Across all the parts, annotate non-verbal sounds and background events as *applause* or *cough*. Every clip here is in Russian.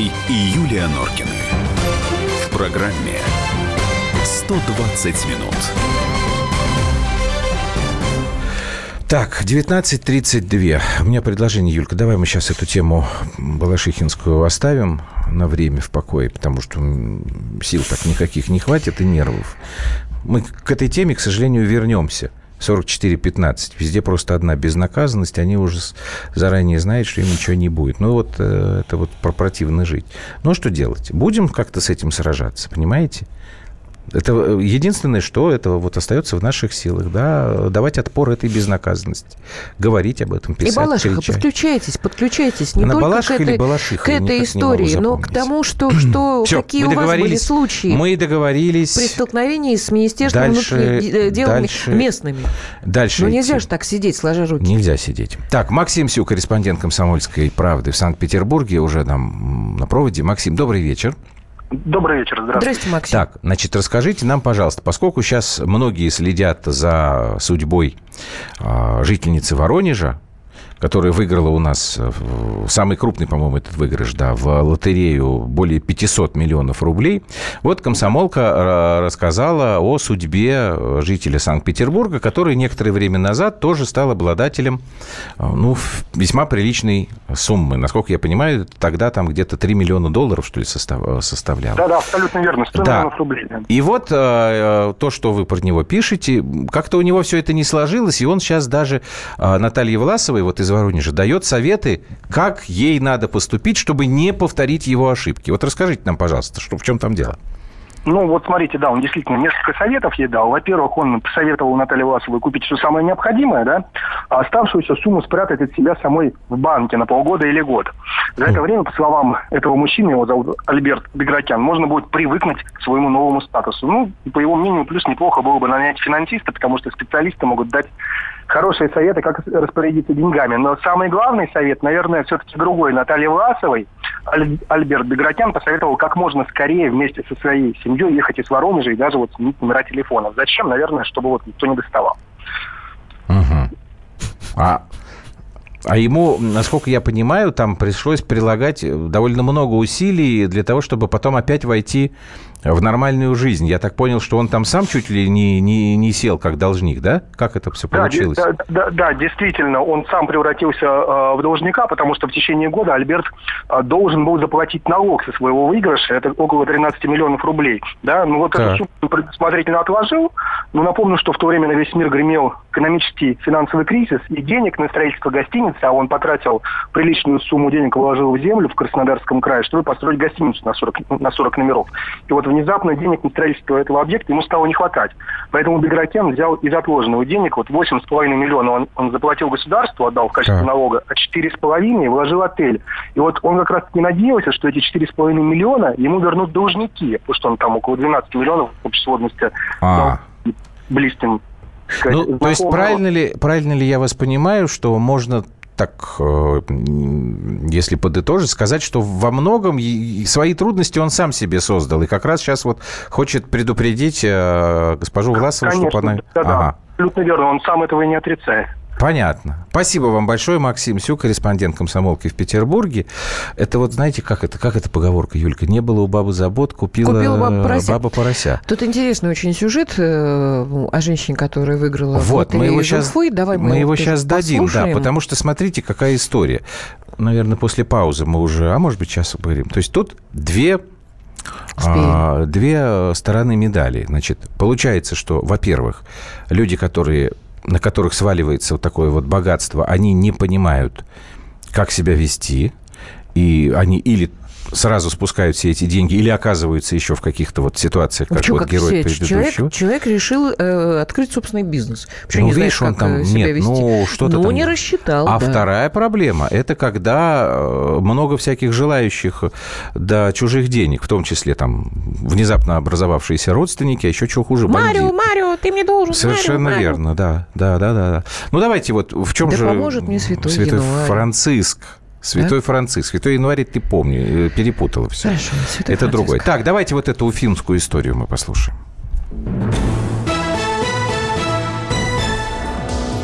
Аверин, и Юлия Норкины. В программе 120 минут. Так, 19.32. У меня предложение, Юлька, давай мы сейчас эту тему Балашихинскую оставим на время в покое, потому что сил так никаких не хватит и нервов. Мы к этой теме, к сожалению, вернемся. 44-15. Везде просто одна безнаказанность. Они уже заранее знают, что им ничего не будет. Ну, вот э, это вот про противно жить. Ну, что делать? Будем как-то с этим сражаться, понимаете? Это э, единственное, что это вот остается в наших силах, да, давать отпор этой безнаказанности, говорить об этом, писать, И Балашиха, подключайтесь, подключайтесь не Она только Балашиха к этой, или Балашиха? к этой истории, но к тому, что, что *clears throat* Всё, какие у вас были случаи Мы договорились. при столкновении с Министерством Дальше- внутренних де- дел дальше- местными. Дальше Ну нельзя идти. же так сидеть, сложа руки. Нельзя сидеть. Так, Максим Сю, корреспондент «Комсомольской правды» в Санкт-Петербурге, уже там на проводе. Максим, добрый вечер. Добрый вечер, здравствуйте. Здрасте, Максим. Так, значит, расскажите нам, пожалуйста, поскольку сейчас многие следят за судьбой а, жительницы Воронежа, которая выиграла у нас э, самый крупный, по-моему, этот выигрыш, да, в лотерею более 500 миллионов рублей. Вот комсомолка э, рассказала о судьбе э, жителя Санкт-Петербурга, который некоторое время назад тоже стал обладателем, ну, весьма приличной суммы. Насколько я понимаю, тогда там где-то 3 миллиона долларов, что ли, состав- составляло. Да, да, абсолютно верно. 100 Да. миллионов рублей. И вот то, что вы про него пишете, как-то у него все это не сложилось, и он сейчас даже Наталье Власовой, вот из Воронежа, дает советы, как ей надо поступить, чтобы не повторить его ошибки. Вот расскажите нам, пожалуйста, что, в чем там дело? Ну, вот смотрите, да, он действительно несколько советов ей дал. Во-первых, он посоветовал Наталье Власовой купить все самое необходимое, да, а оставшуюся сумму спрятать от себя самой в банке на полгода или год. За это время, по словам этого мужчины, его зовут Альберт Бегракян, можно будет привыкнуть к своему новому статусу. Ну, по его мнению, плюс неплохо было бы нанять финансиста, потому что специалисты могут дать хорошие советы, как распорядиться деньгами. Но самый главный совет, наверное, все-таки другой. Наталье Власовой Альберт Бегракян посоветовал как можно скорее вместе со своей семьей ехать из Воронежа и даже вот сменить номера телефонов. Зачем? Наверное, чтобы вот никто не доставал. Мгм. А, а ему, насколько я понимаю, там пришлось прилагать довольно много усилий для того, чтобы потом опять войти в нормальную жизнь. Я так понял, что он там сам чуть ли не, не, не сел как должник, да? Как это все Да, получилось? де- Да, да, да, действительно, он сам превратился э, в должника, потому что в течение года Альберт э, должен был заплатить налог со своего выигрыша, это около 13 миллионов рублей. Да, ну вот Так. эту сумму предусмотрительно отложил, но напомню, что в то время на весь мир гремел экономический финансовый кризис, и денег на строительство гостиницы, а он потратил приличную сумму денег, вложил в землю в Краснодарском крае, чтобы построить гостиницу на 40, на 40 номеров. И вот внезапно денег на строительство этого объекта ему стало не хватать. Поэтому Бегракян взял из отложенного денег, вот 8,5 миллиона он, он заплатил государству, отдал в качестве Так. налога, а 4,5 вложил отель. И вот он как раз таки надеялся, что эти 4,5 миллиона ему вернут должники, потому что он там около 12 миллионов сложности А. близким. сказать, Ну, то есть правильно ли, правильно ли я вас понимаю, что можно так, э, если подытожить, сказать, что во многом свои трудности он сам себе создал, и как раз сейчас вот хочет предупредить э, госпожу Власову, Конечно, чтобы она... да, да, Ага. абсолютно верно, он сам этого и не отрицает. Понятно. Спасибо вам большое, Максим Сю, корреспондент комсомолки в Петербурге. Это вот, знаете, как это, как эта поговорка, Юлька? Не было у бабы забот, купила, Купила баба порося. баба порося. Тут интересный очень сюжет э, о женщине, которая выиграла Вот, мы его сейчас. Давай мы, мы его сейчас дадим, да, послушаем. потому что смотрите, какая история. Наверное, после паузы мы уже, а может быть, сейчас поговорим. То есть тут две а, две стороны медали. Значит, получается, что, во-первых, люди, которые, на которых сваливается вот такое вот богатство, они не понимают, как себя вести, и они или сразу спускают все эти деньги или оказываются еще в каких-то вот ситуациях, как Почему, вот как герой все? предыдущего. Человек, человек решил э, открыть собственный бизнес. Почему Ну, не видишь, знает, он там- э, себя нет, вести? ну, что-то Ну, там- не рассчитал, А да. вторая проблема – это когда э, много всяких желающих до чужих денег, в том числе там внезапно образовавшиеся родственники, а еще чего хуже, Марио, бандиты. Марио, ты мне должен. Совершенно Марио, Марио. верно, да, да, да, да. да. Ну давайте вот в чем Да же поможет мне святой январь. Франциск. Святой Франциск. Святой январь, ты помни, э, перепутала все. Хорошо, святой Это Франциск. другой. Так, давайте вот эту уфимскую историю мы послушаем.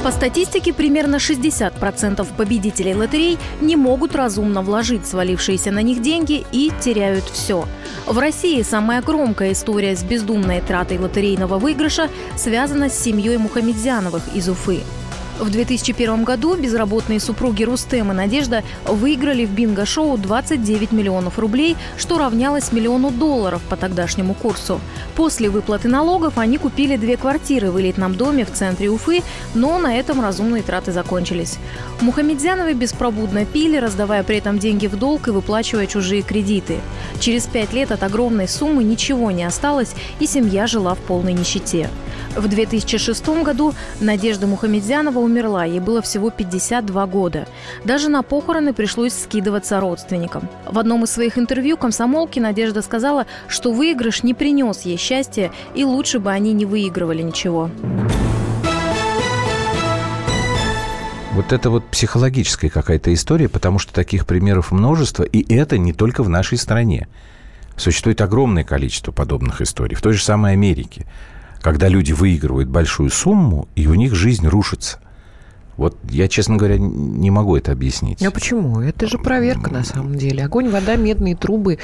По статистике, примерно 60% победителей лотерей не могут разумно вложить свалившиеся на них деньги и теряют все. В России самая громкая история с бездумной тратой лотерейного выигрыша связана с семьей Мухамедзяновых из Уфы. В 2001 году безработные супруги Рустем и Надежда выиграли в бинго-шоу 29 миллионов рублей, что равнялось миллиону долларов по тогдашнему курсу. После выплаты налогов они купили две квартиры в элитном доме в центре Уфы, но на этом разумные траты закончились. Мухамедзяновы беспробудно пили, раздавая при этом деньги в долг и выплачивая чужие кредиты. Через пять лет от огромной суммы ничего не осталось, и семья жила в полной нищете. В 2006 году Надежда Мухамедзянова умерла, ей было всего 52 года. Даже на похороны пришлось скидываться родственникам. В одном из своих интервью комсомолки Надежда сказала, что выигрыш не принес ей счастья, и лучше бы они не выигрывали ничего. Вот это вот психологическая какая-то история, потому что таких примеров множество, и это не только в нашей стране. Существует огромное количество подобных историй. В той же самой Америке когда люди выигрывают большую сумму, и у них жизнь рушится. Вот я, честно говоря, не могу это объяснить. А почему? Это же проверка на самом деле. Огонь, вода, медные трубы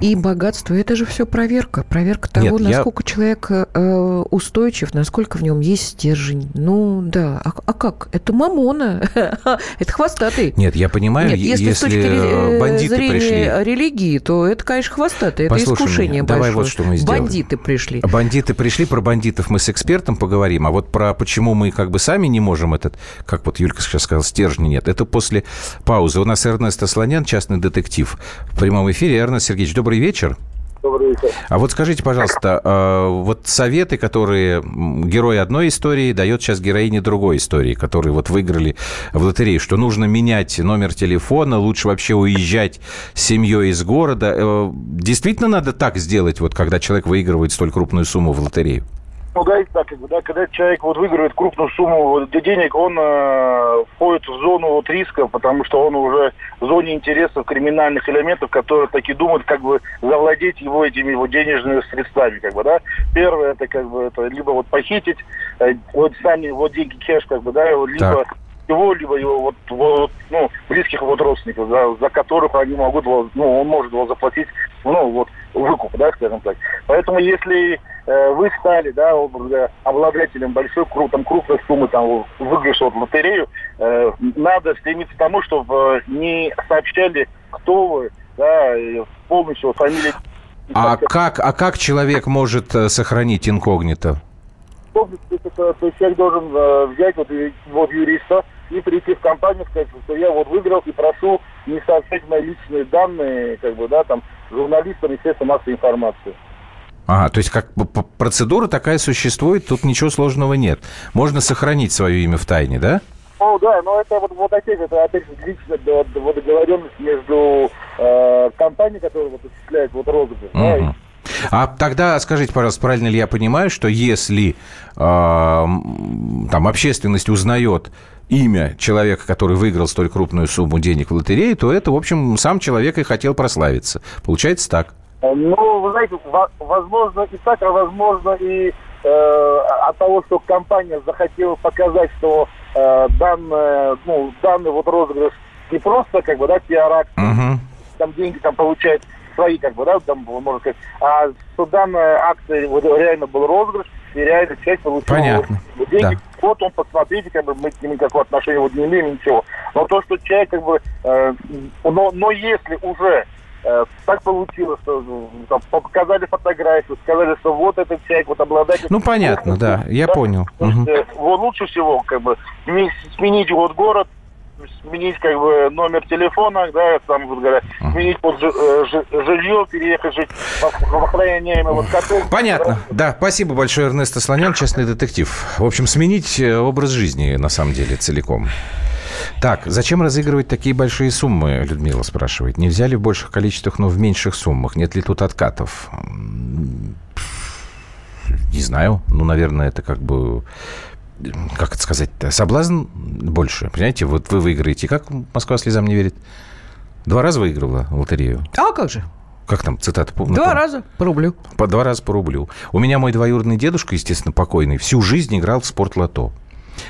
и богатство – это же все проверка. Проверка того, Нет, насколько я... человек э, устойчив, насколько в нем есть стержень. Ну да, а, а как? Это мамона, *laughs* это хвостатый. Нет, я понимаю, Нет, если, если с точки э, бандиты зрения пришли... религии, то это, конечно, хвостатый, это Послушай искушение меня, большое. Давай вот что мы сделаем. Бандиты пришли. Бандиты пришли, про бандитов мы с экспертом поговорим, а вот про почему мы как бы сами не можем этот как вот Юлька сейчас сказала, стержня нет. Это после паузы. У нас Эрнест Асланян, частный детектив. В прямом эфире. Эрнест Сергеевич, добрый вечер. Добрый вечер. А вот скажите, пожалуйста, а, вот советы, которые герой одной истории дает сейчас героине другой истории, которые вот выиграли в лотерею, что нужно менять номер телефона, лучше вообще уезжать с семьей из города. Э, действительно надо так сделать, вот когда человек выигрывает столь крупную сумму в лотерею? Говорить так, как бы, да, когда человек вот выигрывает крупную сумму денег, он э, входит в зону вот риска, потому что он уже в зоне интересов криминальных элементов, которые таки думают, как бы завладеть его этими вот денежными средствами, как бы, да. Первое, это как бы это либо вот похитить, э, вот сами вот деньги кэш, как бы, да, либо так его, либо его вот, вот ну, близких вот родственников, за, за которых они могут, ну, он может его заплатить, ну, вот, выкуп, да, скажем так. Поэтому если вы стали, да, обладателем большой, там, крупной суммы, там, выигрыша вот лотерею, э, надо стремиться к тому, чтобы не сообщали, кто вы, да, полностью фамилия. А как, а как человек может э, сохранить инкогнито? То есть человек должен э, взять вот, вот юриста, и прийти в компанию, сказать, что я вот выиграл и прошу не сообщать мои личные данные, как бы, да, там, журналистам и средствам массовой информации. Ага, то есть как процедура такая существует, тут ничего сложного нет. Можно сохранить свое имя в тайне, да? Ну да, но это вот, вот опять, это опять же личная вот, договоренность между э, компанией, которая вот осуществляет вот розыгрыш, угу. да, а тогда скажите, пожалуйста, правильно ли я понимаю, что если э, там общественность узнает имя человека, который выиграл столь крупную сумму денег в лотерее, то это, в общем, сам человек и хотел прославиться. Получается так? Ну, вы знаете, возможно и так, а возможно и э, от того, что компания захотела показать, что э, данное, ну, данный вот розыгрыш не просто как бы, да, пиар-акция, угу. там деньги там получает свои, как бы, да, там, можно сказать, а что данная акция вот, реально был розыгрыш, и реально часть получила Понятно. Вот, деньги. Да. Вот он, посмотрите, как бы мы к нему никакого отношения вот не имеем, ничего. Но то, что человек, как бы, э, но, но если уже э, так получилось, что ну, там, показали фотографию, сказали, что вот этот человек, вот обладатель... Ну, понятно, да, я да, понял. Угу. Вот лучше всего, как бы, сменить вот город, сменить как бы номер телефона, да, там, вот говоря, сменить э, жилье, переехать жить в охраняемый вот котел. Понятно, да. Спасибо большое, Эрнест Слонян, частный детектив. В общем, сменить э, образ жизни, на самом деле, целиком. Так, зачем разыгрывать такие большие суммы, Людмила спрашивает. Нельзя ли в больших количествах, но в меньших суммах? Нет ли тут откатов? Не знаю. Ну, наверное, это как бы как это сказать соблазн больше. Понимаете, вот вы выиграете. Как Москва слезам не верит? Два раза выиграла лотерею. А как же? Как там цитата? Помню, два раза по рублю. По два раза по рублю. У меня мой двоюродный дедушка, естественно, покойный, всю жизнь играл в спортлото.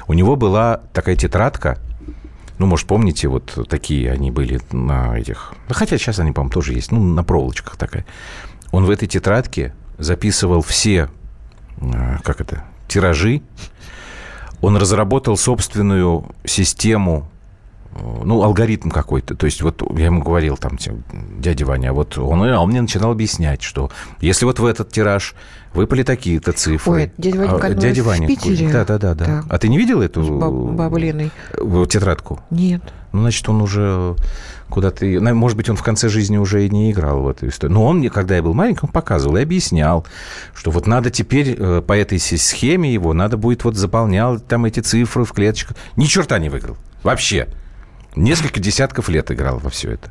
У него была такая тетрадка, ну, может, помните, вот такие они были на этих... Хотя сейчас они, по-моему, тоже есть, ну, на проволочках такая. Он в этой тетрадке записывал все, э, как это, тиражи. Он разработал собственную систему ну, алгоритм какой-то. То есть вот я ему говорил там, дядя Ваня, вот он, а он мне начинал объяснять, что если вот в этот тираж выпали такие-то цифры. Ой, дядя Ваня, а, дядя Ваня. В Питере? Да, да, да, да. Так. А ты не видел эту Бабу Леной? тетрадку? Нет. Ну, значит, он уже куда-то... Может быть, он в конце жизни уже и не играл в эту историю. Но он мне, когда я был маленький, он показывал и объяснял, что вот надо теперь э, по этой схеме его, надо будет вот заполнять там эти цифры в клеточках. Ни черта не выиграл. Вообще. Несколько десятков лет играл во все это.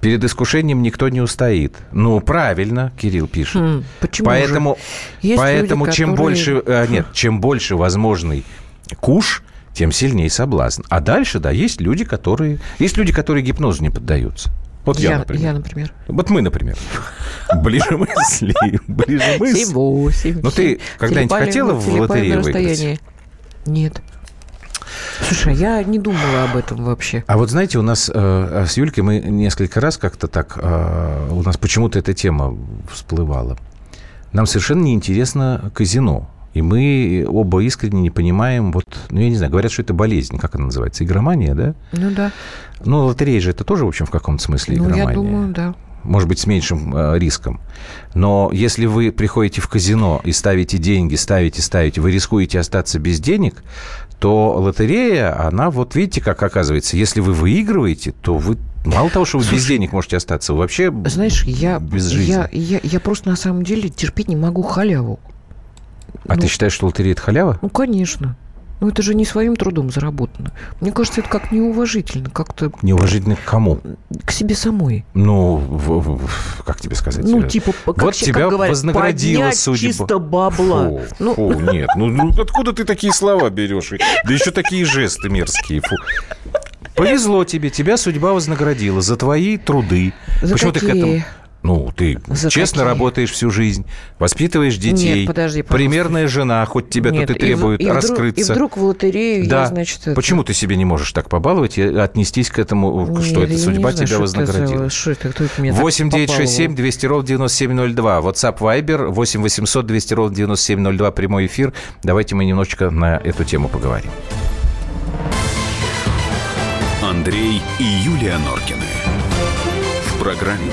Перед искушением никто не устоит. Ну, правильно, Кирилл пишет. Хм, почему поэтому поэтому люди, чем которые... больше, э, нет, чем больше возможный куш, тем сильнее соблазн. А дальше, да, есть люди, которые, есть люди, которые гипнозу не поддаются. Вот я, я, например. Я, например. Вот мы, например. *laughs* Ближе мысли. Ближе мысли. 7-8. Ну, ты когда-нибудь хотела в лотерею выиграть? Нет. Слушай, я не думала об этом вообще. А вот знаете, у нас э, с Юлькой мы несколько раз как-то так, э, у нас почему-то эта тема всплывала. Нам совершенно неинтересно казино. И мы оба искренне не понимаем, вот, ну, я не знаю, говорят, что это болезнь, как она называется, игромания, да? Ну, да. Ну, лотерея же это тоже, в общем, в каком-то смысле ну, игромания. я думаю, да. Может быть, с меньшим э, риском. Но если вы приходите в казино и ставите деньги, ставите, ставите, вы рискуете остаться без денег, то лотерея, она, вот видите, как оказывается, если вы выигрываете, то вы Мало того, что вы Слушай, без денег можете остаться, вы вообще знаешь, я, без жизни. Я, я, я просто на самом деле терпеть не могу халяву. А ну, ты считаешь, что лотерея – это халява? Ну, конечно. Ну, это же не своим трудом заработано. Мне кажется, это как неуважительно. Как-то... Неуважительно к кому? К себе самой. Ну, в, в, как тебе сказать? Ну, типа, как, вот тебя как говорят, вознаградила судьба. чисто бабла. Фу, ну... фу, нет. Ну, ну, откуда ты такие слова берешь? Да еще такие жесты мерзкие. Фу. Повезло тебе, тебя судьба вознаградила за твои труды. За Почему какие? ты к этому? Ну, ты За честно какие? работаешь всю жизнь, воспитываешь детей. Нет, подожди, пожалуйста. Примерная жена, хоть тебя Нет, тут и требует и, вдруг, раскрыться. И вдруг в лотерею да. я, значит... Это... Почему ты себе не можешь так побаловать и отнестись к этому, Нет, что эта я судьба знаю, тебя что вознаградила? Это, что это, кто это меня 8 9 6 7 попаловал? 200 ровно 9702. WhatsApp Viber 8 800 200 ровно 9702. Прямой эфир. Давайте мы немножечко на эту тему поговорим. Андрей и Юлия Норкины. В программе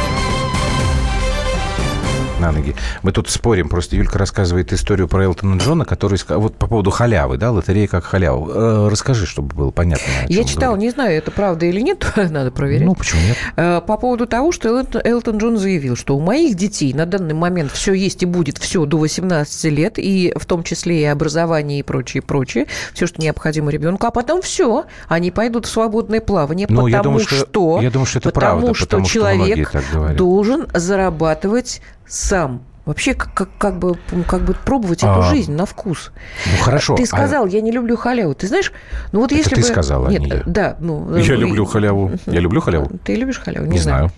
На ноги. Мы тут спорим, просто Юлька рассказывает историю про Элтона Джона, который... Вот по поводу халявы, да, лотерея как халяву. Э, расскажи, чтобы было понятно. Я читал, не знаю, это правда или нет, *laughs* надо проверить. Ну, почему нет? Э, По поводу того, что Элтон, Элтон Джон заявил, что у моих детей на данный момент все есть и будет все до 18 лет, и в том числе и образование и прочее, прочее, все, что необходимо ребенку, а потом все, они пойдут в свободное плавание, Ну, потому я думаю, что- что, я думаю, что это потому правда, что потому что человек так говорят. должен зарабатывать сам. Вообще, как, как, как бы, как бы пробовать эту А, жизнь на вкус. Ну, хорошо. Ты а- сказал, я не люблю халяву. Ты знаешь, ну вот Это если ты бы... сказала, а Нет, не я. да, ну... Я э, люблю и- халяву. *laughs* Я люблю халяву? Ты любишь халяву? Не знаю.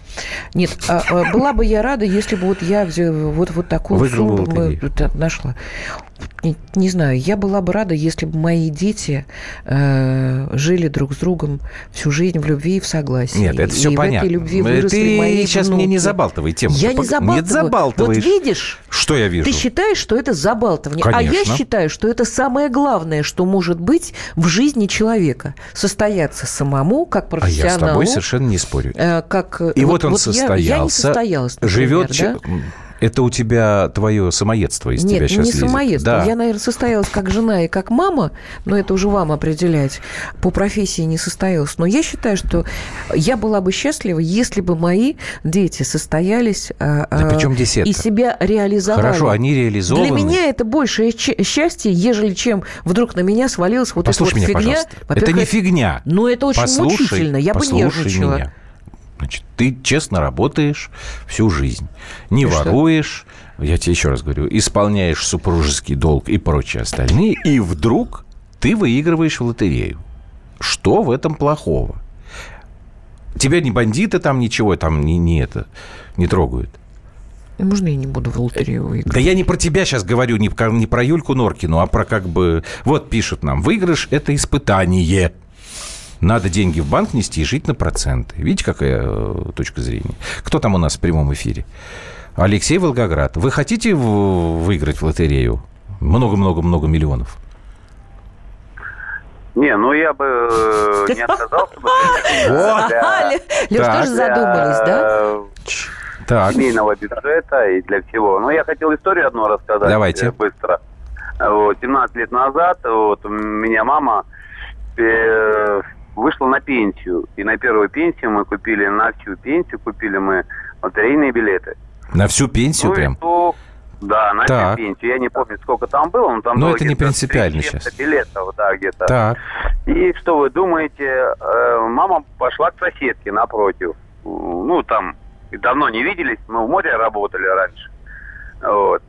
Нет, а, а, была бы я рада, если бы вот я взяла вот, вот такую Выиграла сумму бы нашла. Не, знаю, я была бы рада, если бы мои дети э, жили друг с другом всю жизнь в любви и в согласии. Нет, это все и понятно. в этой любви Э, Ты мои сейчас мне не забалтывай тему. Я не забалтываю. Нет, забалтываешь. Вот видишь, Что я вижу? ты считаешь, что это забалтывание. А я Конечно. считаю, что это самое главное, что может быть в жизни человека. Состояться самому, как А профессионалу. я с тобой совершенно не спорю. э, как... И вот, он я- состоялся. Я, не состоялась, например, живет... да? Это у тебя твое самоедство из Нет, тебя сейчас не лезет. самоедство. Да. Я, наверное, состоялась как жена и как мама, но это уже вам определять. По профессии не состоялась. Но я считаю, что я была бы счастлива, если бы мои дети состоялись Да при чем здесь и себя реализовали. Хорошо, они реализованы. Для меня это большее счастье, ежели чем вдруг на меня свалилась вот Послушай эта меня, вот фигня. пожалуйста. Это не фигня. Ну, это очень Послушай, мучительно. Я бы послушай нервничала. меня. Значит, ты честно работаешь всю жизнь. Не И что? воруешь, я тебе еще раз говорю, исполняешь супружеский долг и прочие остальные, и вдруг ты выигрываешь в лотерею. Что в этом плохого? Тебя не бандиты там ничего там не, не это не трогают. Можно я не буду в лотерею выиграть? Да я не про тебя сейчас говорю, не, про- не про Юльку Норкину, а про как бы... Вот пишут нам, выигрыш – это испытание. Надо деньги в банк нести и жить на проценты. Видите, какая э, точка зрения? Кто там у нас в прямом эфире? Алексей Волгоград. Вы хотите выиграть в лотерею? Много-много-много миллионов. Не, ну я бы э, не отказался бы. *laughs* Вот. Для- Леш, тоже задумались, да? для Так, семейного бюджета и для всего. Ну, я хотел историю одну рассказать. Давайте. э, Быстро. Вот, 17 лет назад вот, у меня мама э, пенсию. И на первую пенсию мы купили, на всю пенсию купили мы лотерейные билеты. на всю пенсию Ну и прям? что? Да, на Так. всю пенсию. Я не помню, сколько там было, но там Ну, было это не принципиально 300 сейчас. билетов, да, где-то. Так. И что вы думаете, э, мама пошла к соседке напротив. Ну, там давно не виделись, мы в море работали раньше. Вот.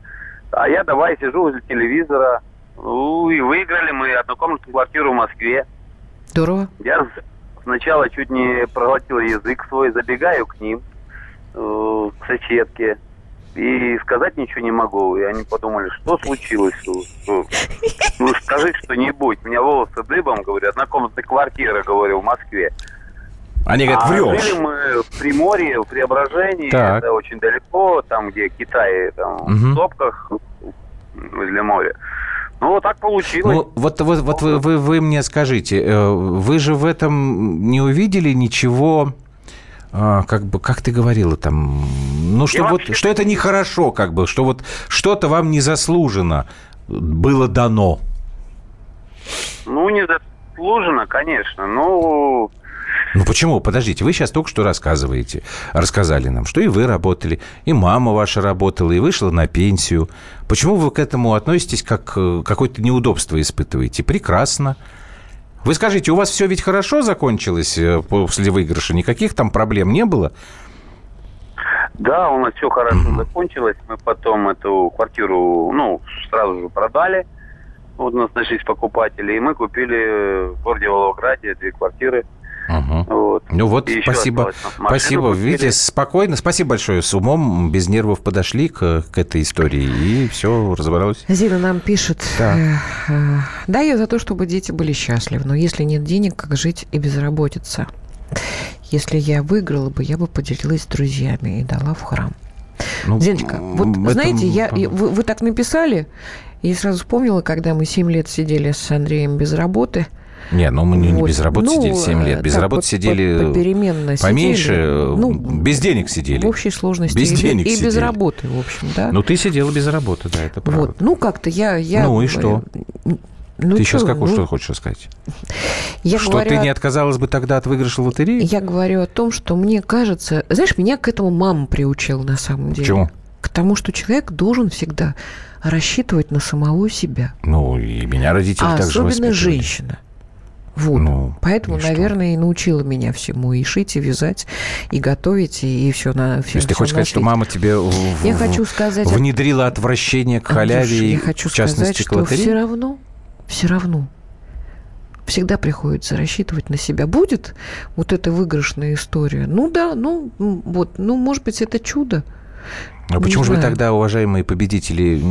А я давай сижу возле телевизора. Ну, и выиграли мы однокомнатную квартиру в Москве. Здорово. Я сначала чуть не проглотил язык свой, забегаю к ним, э, к соседке. И сказать ничего не могу. И они подумали, что случилось? Ну, Ну, скажи что-нибудь. У меня волосы дыбом, говорю, однокомнатная квартира, говорю, в Москве. Они говорят, а врешь. жили мы в Приморье, в Преображении. Так. Это очень далеко, там, где Китай, там, Мгм. в топках возле моря. Ну, вот так получилось. Ну, вот, вот, вот вы, вы, вы мне скажите, э, вы же в этом не увидели ничего, а, как бы, как ты говорила там, ну, что Я вот, вообще- что это нехорошо, как бы, что вот что-то вам незаслуженно было дано. Ну, не заслуженно, конечно. Ну, Ну почему? Подождите, вы сейчас только что рассказываете, рассказали нам, что и вы работали, и мама ваша работала, и вышла на пенсию. Почему вы к этому относитесь как э, какое-то неудобство испытываете? Прекрасно. Вы скажите, у вас все ведь хорошо закончилось э, после выигрыша? Никаких там проблем не было? да, у нас все хорошо закончилось. Мы потом эту квартиру, ну, сразу же продали. Вот у нас нашлись покупатели, и мы купили в городе Волгограде две квартиры. Мгм. Вот. Ну вот, И спасибо. Спасибо. купили. Видите, спокойно. Спасибо большое. С умом, без нервов подошли к, к этой истории, и все разобралось. Зина нам пишет, Так. э, э, да, я за то, чтобы дети были счастливы, но если нет денег, как жить и безработица? Если я выиграла бы, я бы поделилась с друзьями и дала в храм. Ну, Зиночка, вот это- знаете, я, я- вы, вы так написали, и я сразу вспомнила, когда мы 7 лет сидели с Андреем без работы. Не, ну мы не, Вот. без работы Ну, сидели 7 э, лет. Без так работы сидели по- попеременно поменьше, сидели. э, Ну, без денег сидели. В общей сложности. Без и, денег и без сидели. работы, в общем, да. Ну, ты сидела без работы, да, это правда. вот. Ну, как-то я... я Ну, и что? Ну, ты сейчас чё, какое ну, что хочешь сказать? Я что говорю ты не отказалась бы тогда от выигрыша лотереи? Я говорю о том, что мне кажется... Знаешь, меня к этому мама приучила на самом деле. чему? К тому, что человек должен всегда рассчитывать на самого себя. Ну, и меня родители а так же особенно воспитывали. женщина. Вот. Ну, Поэтому, и что? наверное, и научила меня всему. И шить, и вязать, и готовить, и, все на все. То есть ты хочешь сказать, что мама тебе в- Я в- хочу сказать... внедрила отвращение к Андрюш, халяве, и, я хочу в частности, сказать, к что все равно, все равно всегда приходится рассчитывать на себя. Будет вот эта выигрышная история? Ну да, ну вот, ну может быть это чудо. А Не почему же вы тогда, уважаемые победители,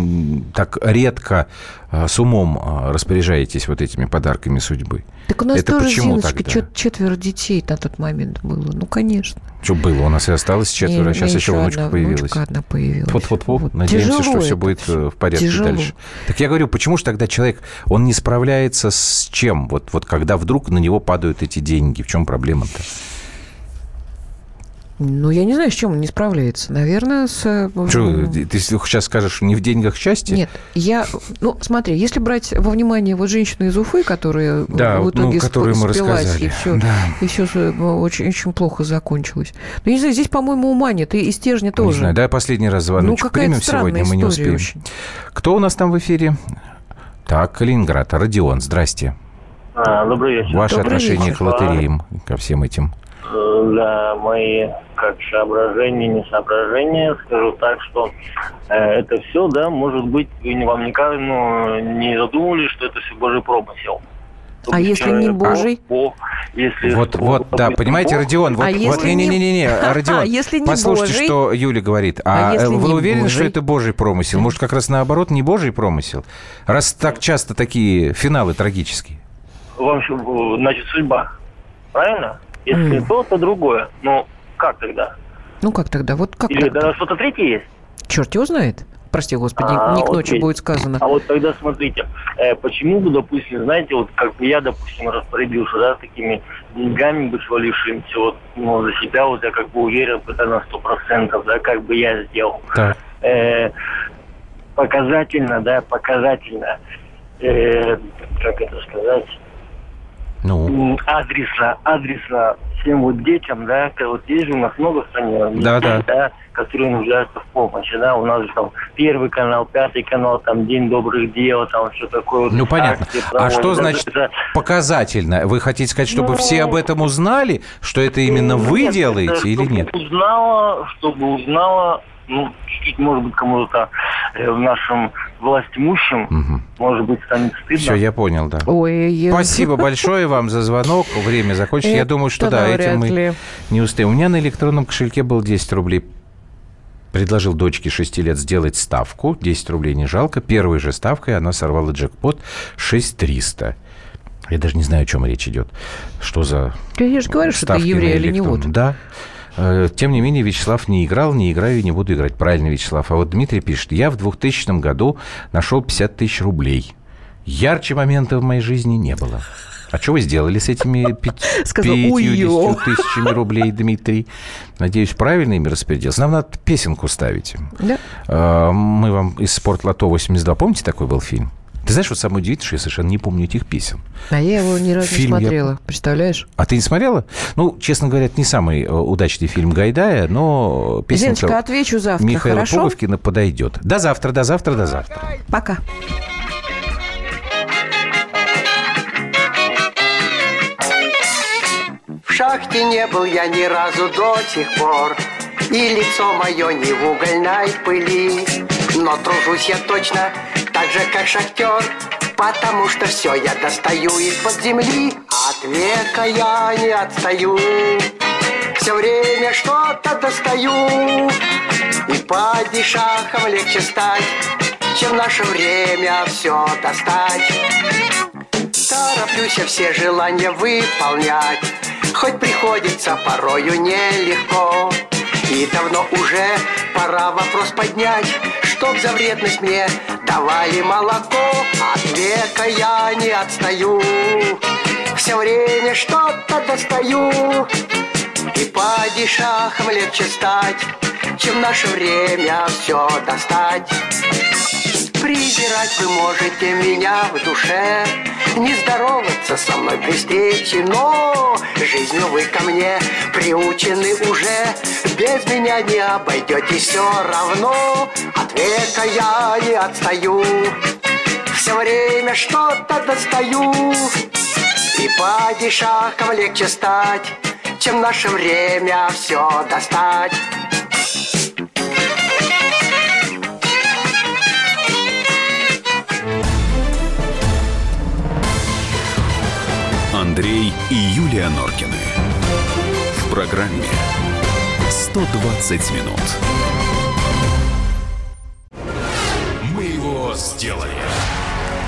так редко а, с умом а, распоряжаетесь вот этими подарками судьбы? Так у нас Это тоже, почему Зиночка, тогда? чет- четверо детей на тот момент было. Ну, конечно. Что было? У нас и осталось четверо, а сейчас еще одна внучка появилась. внучка одна появилась. Вот-вот-вот. Вот. Надеемся, Тяжело что все будет э, в порядке Тяжело. дальше. Так я говорю, почему же тогда человек, он не справляется с чем? Вот, вот когда вдруг на него падают эти деньги, в чем проблема-то? Ну, я не знаю, с чем он не справляется. Наверное, с... Э, что, ты сейчас скажешь, не в деньгах счастье? Нет, я... Ну, смотри, если брать во внимание вот женщину из Уфы, которая да, в итоге ну, которую мы рассказали. и все, да. и все очень, очень плохо закончилось. Ну, не знаю, здесь, по-моему, ума нет, и, и стержня тоже. Не знаю, да, последний раз звоночек ну, примем сегодня, мы не успеем. Очень. Кто у нас там в эфире? Так, Калининград, Родион, здрасте. А, добрый вечер. Ваше добрый отношение вечер. к лотереям, ко всем этим? Э, да, мои как соображения, не соображения, скажу так, что э, это все, да, может быть, вы вам никогда ну, не задумывались, что это все Божий промысел. А если не Божий? Бог, если вот, вот, да, понимаете, Родион, вот, а вот, не, не, не, не, не, *laughs* Родион, а если не послушайте, Божий? что Юля говорит. А, а вы уверены, Божий? что это Божий промысел? Может, как раз наоборот, не Божий промысел? Раз так часто такие финалы трагические. Вам, значит, судьба, правильно? Если mm. то, то другое. Но как тогда? Ну как тогда? Вот как Или тогда что-то третье есть? Черт его знает. Прости, господи, а, не к ночи окей. будет сказано. А вот тогда смотрите, э, почему бы, допустим, знаете, вот как бы я, допустим, распорядился, да, такими деньгами бы свалившимися, вот, ну, за себя, вот я как бы уверен, это на сто процентов, да, как бы я сделал. Так. Э, показательно, да, показательно, э, как это сказать, ну. адресно, адресно всем вот детям, да, вот есть же у нас много в стране, да, детей, да. да, которые нуждаются в помощи, да, у нас же там первый канал, пятый канал, там День добрых дел, там все такое. Ну, понятно. А что значит это... показательно? Вы хотите сказать, чтобы ну, все об этом узнали, что это именно вы нет, делаете это, или нет? Узнала, чтобы узнала ну, чуть-чуть, может быть, кому-то э, в нашем власть имущим, угу. может быть, станет стыдно. Все, я понял, да. Ой, Спасибо большое вам за звонок. Время закончится. Я думаю, что да, этим мы не успеем. У меня на электронном кошельке было 10 рублей. Предложил дочке 6 лет сделать ставку. 10 рублей не жалко. Первой же ставкой она сорвала джекпот 6300. Я даже не знаю, о чем речь идет. Что за Я же говорю, что ты еврей или не вот. Да. Э, тем не менее, Вячеслав не играл, не играю и не буду играть. Правильно, Вячеслав. А вот Дмитрий пишет, я в 2000 году нашел 50 тысяч рублей. Ярче момента в моей жизни не было. А что вы сделали с этими *laughs* пятью тысячами рублей, Дмитрий? Надеюсь, правильно ими распорядился. Нам надо песенку ставить. Да. Э, мы вам из «Спортлото 82», помните, такой был фильм? Ты знаешь, вот самое удивительное, что я совершенно не помню этих песен. А я его ни разу фильм не смотрела, я... представляешь? А ты не смотрела? Ну, честно говоря, это не самый э, удачный фильм Гайдая, но песенка Зиночка, отвечу завтра, Михаила хорошо? Пуговкина подойдет. До завтра, до завтра, до завтра. Пока. В шахте не был я ни разу до сих пор, И лицо мое не в угольной пыли, Но тружусь я точно так же, как шахтер Потому что все я достаю из-под земли От века я не отстаю. Все время что-то достаю И падишахом легче стать Чем в наше время все достать. Тороплюсь я все желания выполнять Хоть приходится порою нелегко. И давно уже пора вопрос поднять Чтоб за вредность мне давали молоко От века я не отстаю. Все время что-то достаю. И падишахом легче стать Чем наше время все достать. Презирать вы можете меня в душе Не здороваться со мной при встрече Но жизнью вы ко мне приучены уже. Без меня не обойдетесь все равно От века я не отстаю. Все время что-то достаю. И падишахом легче стать Чем в наше время все достать Андрей и Юлия Норкины. В программе 120 минут. Мы его сделали.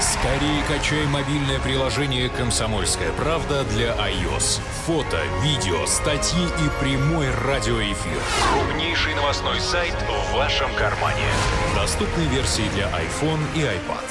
Скорее качай мобильное приложение «Комсомольская правда» для iOS. Фото, видео, статьи и прямой радиоэфир. Крупнейший новостной сайт в вашем кармане. Доступны версии для iPhone и iPad.